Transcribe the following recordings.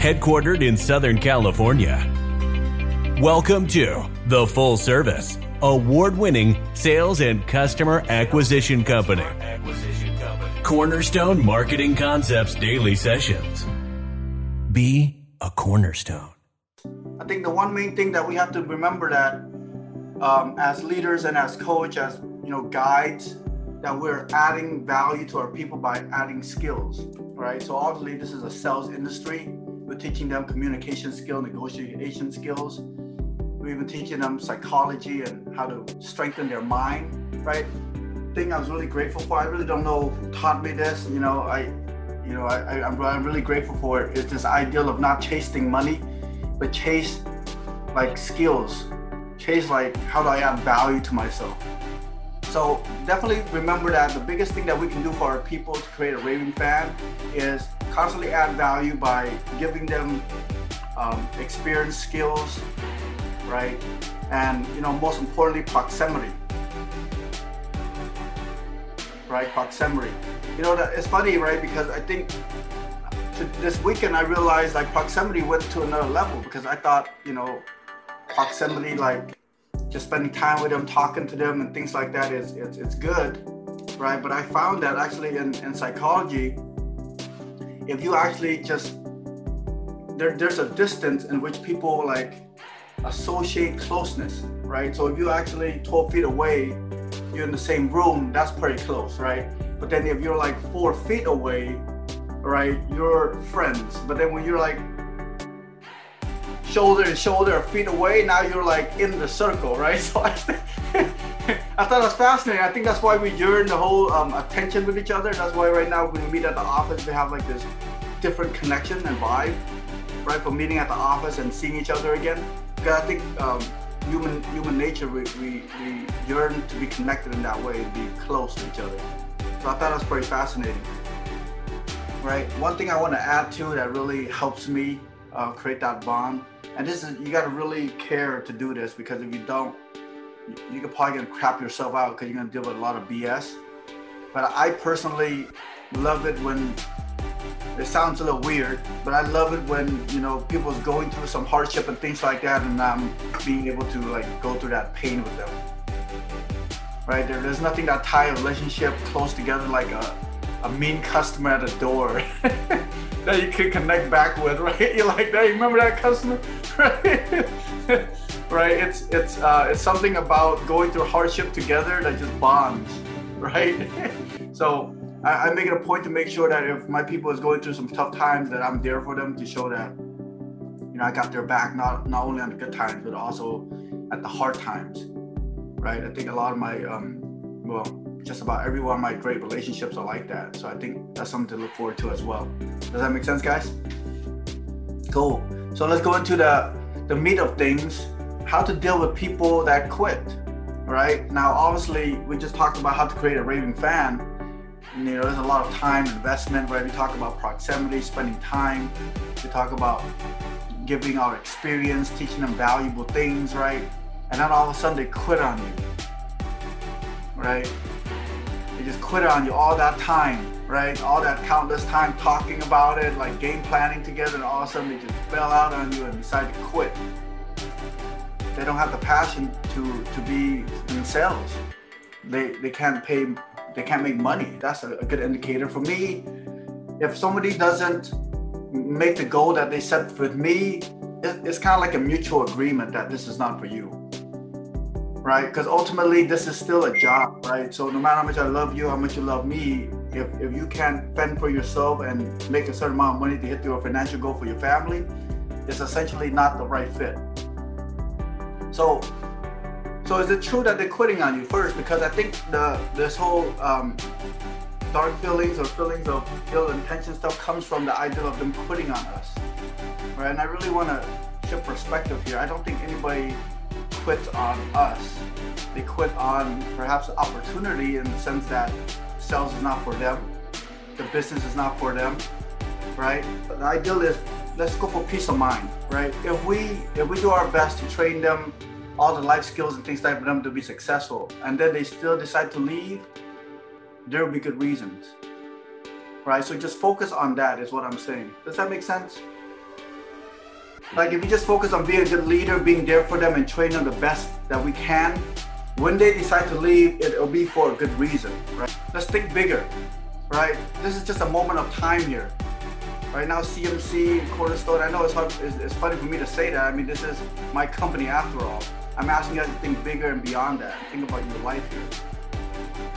headquartered in Southern California. Welcome to the Full Service, award winning sales and customer acquisition company. Cornerstone Marketing Concepts Daily Sessions. Be a cornerstone. I think the one main thing that we have to remember that um, as leaders and as coach, as you know, guides, that we're adding value to our people by adding skills, right? So obviously, this is a sales industry. We're teaching them communication skill, negotiation skills. We're even teaching them psychology and how to strengthen their mind, right? Thing I was really grateful for. I really don't know who taught me this. You know, I, you know, I I'm, I'm really grateful for it. Is this ideal of not chasing money, but chase like skills, chase like how do I add value to myself so definitely remember that the biggest thing that we can do for our people to create a raving fan is constantly add value by giving them um, experience, skills, right? And you know, most importantly, proximity. Right, proximity. You know, that it's funny, right? Because I think this weekend I realized like proximity went to another level because I thought, you know, proximity like just spending time with them, talking to them, and things like that is it's, it's good, right? But I found that actually in, in psychology, if you actually just there, there's a distance in which people like associate closeness, right? So if you're actually 12 feet away, you're in the same room, that's pretty close, right? But then if you're like four feet away, right, you're friends. But then when you're like shoulder to shoulder feet away, now you're like in the circle, right? So I, I thought was fascinating. I think that's why we yearn the whole um, attention with each other. That's why right now when we meet at the office, we have like this different connection and vibe, right? From meeting at the office and seeing each other again. Because I think um, human human nature, we, we, we yearn to be connected in that way, to be close to each other. So I thought that was pretty fascinating. Right. One thing I want to add to that really helps me uh, create that bond and this is you got to really care to do this because if you don't, you could probably gonna crap yourself out because you're gonna deal with a lot of BS. But I personally love it when it sounds a little weird, but I love it when you know people's going through some hardship and things like that, and I'm being able to like go through that pain with them. Right there, there's nothing that tie a relationship close together like a, a mean customer at the door. that you can connect back with, right? You're like, that. hey, remember that customer, right? right? It's it's uh, it's something about going through hardship together that just bonds, right? so I, I make it a point to make sure that if my people is going through some tough times, that I'm there for them to show that, you know, I got their back, not not only on the good times, but also at the hard times, right? I think a lot of my um, well just about every one of my great relationships are like that. So I think that's something to look forward to as well. Does that make sense, guys? Cool. So let's go into the the meat of things. How to deal with people that quit. Right now, obviously, we just talked about how to create a raving fan. You know, there's a lot of time investment. Right? We talk about proximity, spending time. We talk about giving our experience, teaching them valuable things. Right? And then all of a sudden, they quit on you. Right? They just quit on you all that time, right? All that countless time talking about it, like game planning together, and all of a sudden they just bail out on you and decide to quit. They don't have the passion to to be themselves. They they can't pay they can't make money. That's a, a good indicator for me. If somebody doesn't make the goal that they set with me, it, it's kind of like a mutual agreement that this is not for you right? Because ultimately, this is still a job, right? So no matter how much I love you, how much you love me, if, if you can't fend for yourself and make a certain amount of money to hit your financial goal for your family, it's essentially not the right fit. So, so is it true that they're quitting on you first? Because I think the this whole um, dark feelings or feelings of ill intention stuff comes from the idea of them quitting on us, right? And I really want to shift perspective here. I don't think anybody quit on us. They quit on perhaps opportunity in the sense that sales is not for them, the business is not for them, right? But the ideal is let's go for peace of mind, right? If we if we do our best to train them all the life skills and things like for them to be successful, and then they still decide to leave, there will be good reasons, right? So just focus on that is what I'm saying. Does that make sense? Like if you just focus on being a good leader, being there for them and training them the best that we can, when they decide to leave, it'll be for a good reason, right? Let's think bigger, right? This is just a moment of time here. Right now, CMC, Cornerstone, I know it's, hard, it's, it's funny for me to say that. I mean, this is my company after all. I'm asking you guys to think bigger and beyond that. Think about your life here.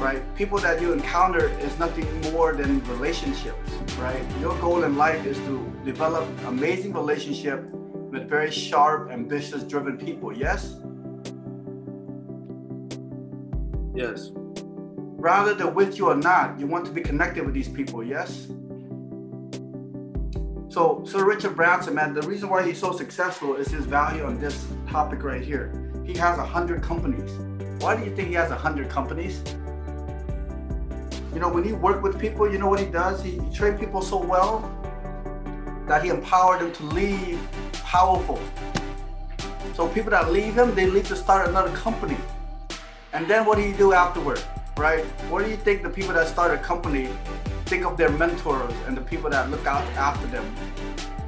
Right? People that you encounter is nothing more than relationships, right? Your goal in life is to develop amazing relationship with very sharp, ambitious, driven people. Yes? Yes. Rather than with you or not, you want to be connected with these people. Yes? So, Sir Richard Branson, man, the reason why he's so successful is his value on this topic right here. He has a hundred companies. Why do you think he has a hundred companies? You know, when he work with people, you know what he does? He, he train people so well that he empowered them to leave powerful. So people that leave him, they leave to start another company. And then what do you do afterward, right? What do you think the people that start a company think of their mentors and the people that look out after them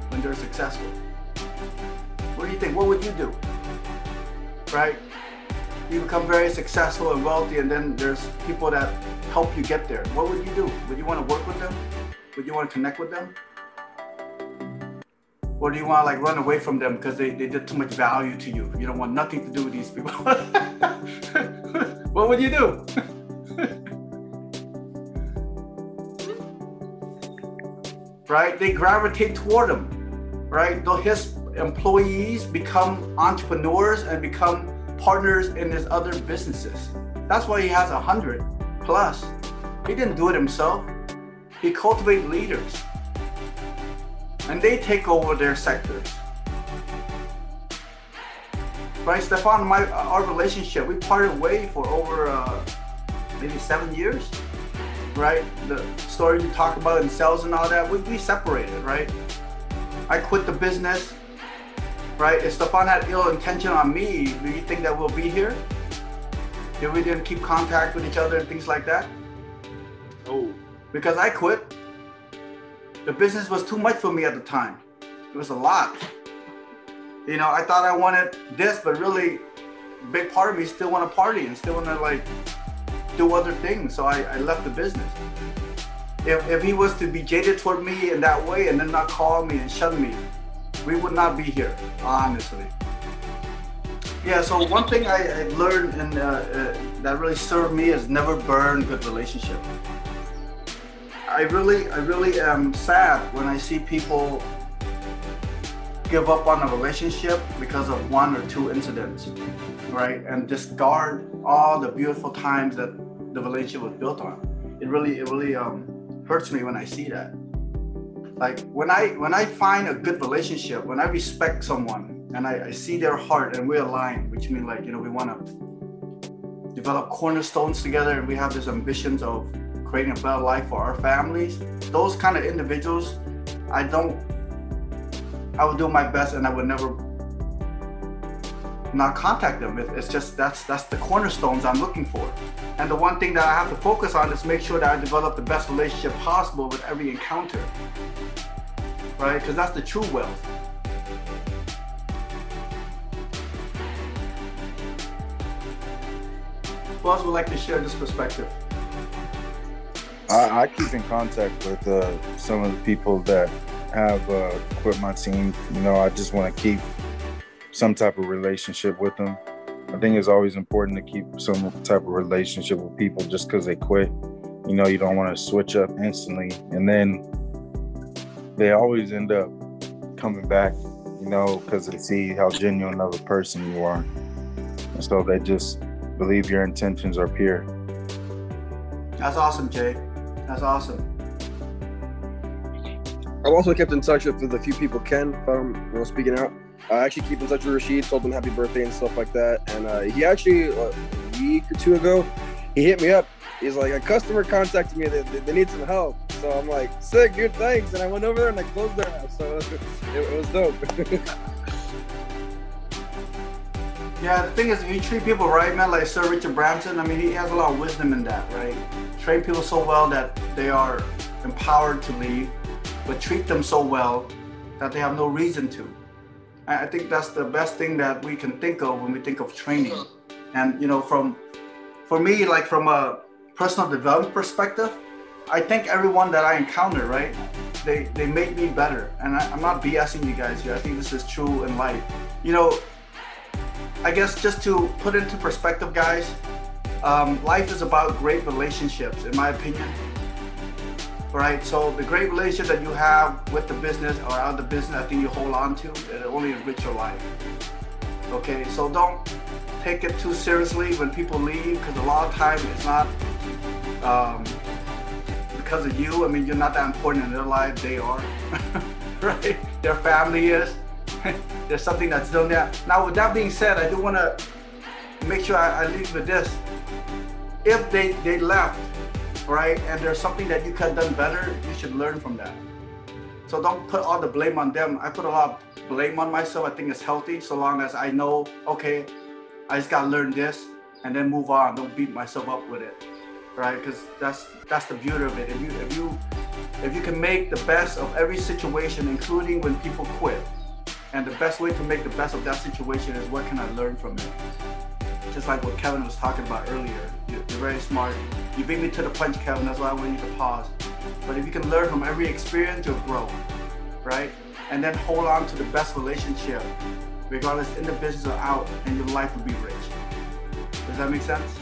when they're successful? What do you think? What would you do? Right? You become very successful and wealthy, and then there's people that help you get there. What would you do? Would you want to work with them? Would you want to connect with them? Or do you want to like run away from them because they, they did too much value to you? You don't want nothing to do with these people. what would you do? right? They gravitate toward them, right? Though his employees become entrepreneurs and become partners in his other businesses. That's why he has a hundred plus. He didn't do it himself. He cultivated leaders, and they take over their sectors. Right, Stefan, my our relationship, we parted way for over uh, maybe seven years right? The story you talk about in sales and all that, we, we separated, right? I quit the business, right? If Stefan had ill intention on me, do you think that we'll be here? If we didn't keep contact with each other and things like that? Oh. Because I quit. The business was too much for me at the time. It was a lot. You know, I thought I wanted this, but really, big part of me still want to party and still want to like do other things. So I, I left the business. If, if he was to be jaded toward me in that way and then not call me and shun me, we would not be here, honestly. Yeah, so one thing I, I learned and uh, uh, that really served me is never burn good relationship. I really, I really am sad when I see people give up on a relationship because of one or two incidents, right? And discard all the beautiful times that the relationship was built on. It really, it really um, hurts me when I see that. Like when I when I find a good relationship, when I respect someone and I, I see their heart and we align, which means like you know we want to develop cornerstones together and we have these ambitions of creating a better life for our families. Those kind of individuals, I don't I would do my best and I would never not contact them. It's just that's that's the cornerstones I'm looking for. And the one thing that I have to focus on is make sure that I develop the best relationship possible with every encounter. Right? Because that's the true wealth. Who else would like to share this perspective? I, I keep in contact with uh, some of the people that have uh, quit my team. You know, I just want to keep some type of relationship with them. I think it's always important to keep some type of relationship with people just because they quit. You know, you don't want to switch up instantly. And then they always end up coming back, you know, because they see how genuine of a person you are. And so they just believe your intentions are pure. That's awesome, Jay. That's awesome. I've also kept in touch with a few people, Ken, um, you know, speaking out. I actually keep in touch with Rashid, told him happy birthday and stuff like that. And uh, he actually, a week or two ago, he hit me up. He's like, a customer contacted me, they, they need some help. So I'm like, sick, good, thanks. And I went over there and I closed their house. So it, it was dope. yeah, the thing is, you treat people right, man, like Sir Richard Branson, I mean, he has a lot of wisdom in that, right? Train people so well that they are empowered to leave but treat them so well that they have no reason to. I think that's the best thing that we can think of when we think of training. And you know, from for me, like from a personal development perspective, I think everyone that I encounter, right, they they make me better. And I, I'm not BSing you guys here. I think this is true in life. You know, I guess just to put into perspective, guys, um, life is about great relationships, in my opinion. Right. So the great relationship that you have with the business or out of the business, I think you hold on to, it only enrich your life. Okay. So don't take it too seriously when people leave, because a lot of times it's not um, because of you. I mean, you're not that important in their life. They are. right. Their family is. There's something that's done there. Now, with that being said, I do want to make sure I, I leave with this. If they, they left, right, and there's something that you could have done better, you should learn from that. So don't put all the blame on them. I put a lot of blame on myself. I think it's healthy so long as I know, okay, I just gotta learn this and then move on. Don't beat myself up with it, right? Because that's that's the beauty of it. If you if you if you can make the best of every situation, including when people quit, and the best way to make the best of that situation is what can I learn from it? Just like what Kevin was talking about earlier. You're, very smart. You beat me to the punch, Kevin. That's why I want you to pause. But if you can learn from every experience, you'll grow, right? And then hold on to the best relationship, regardless in the business or out, and your life will be rich. Does that make sense?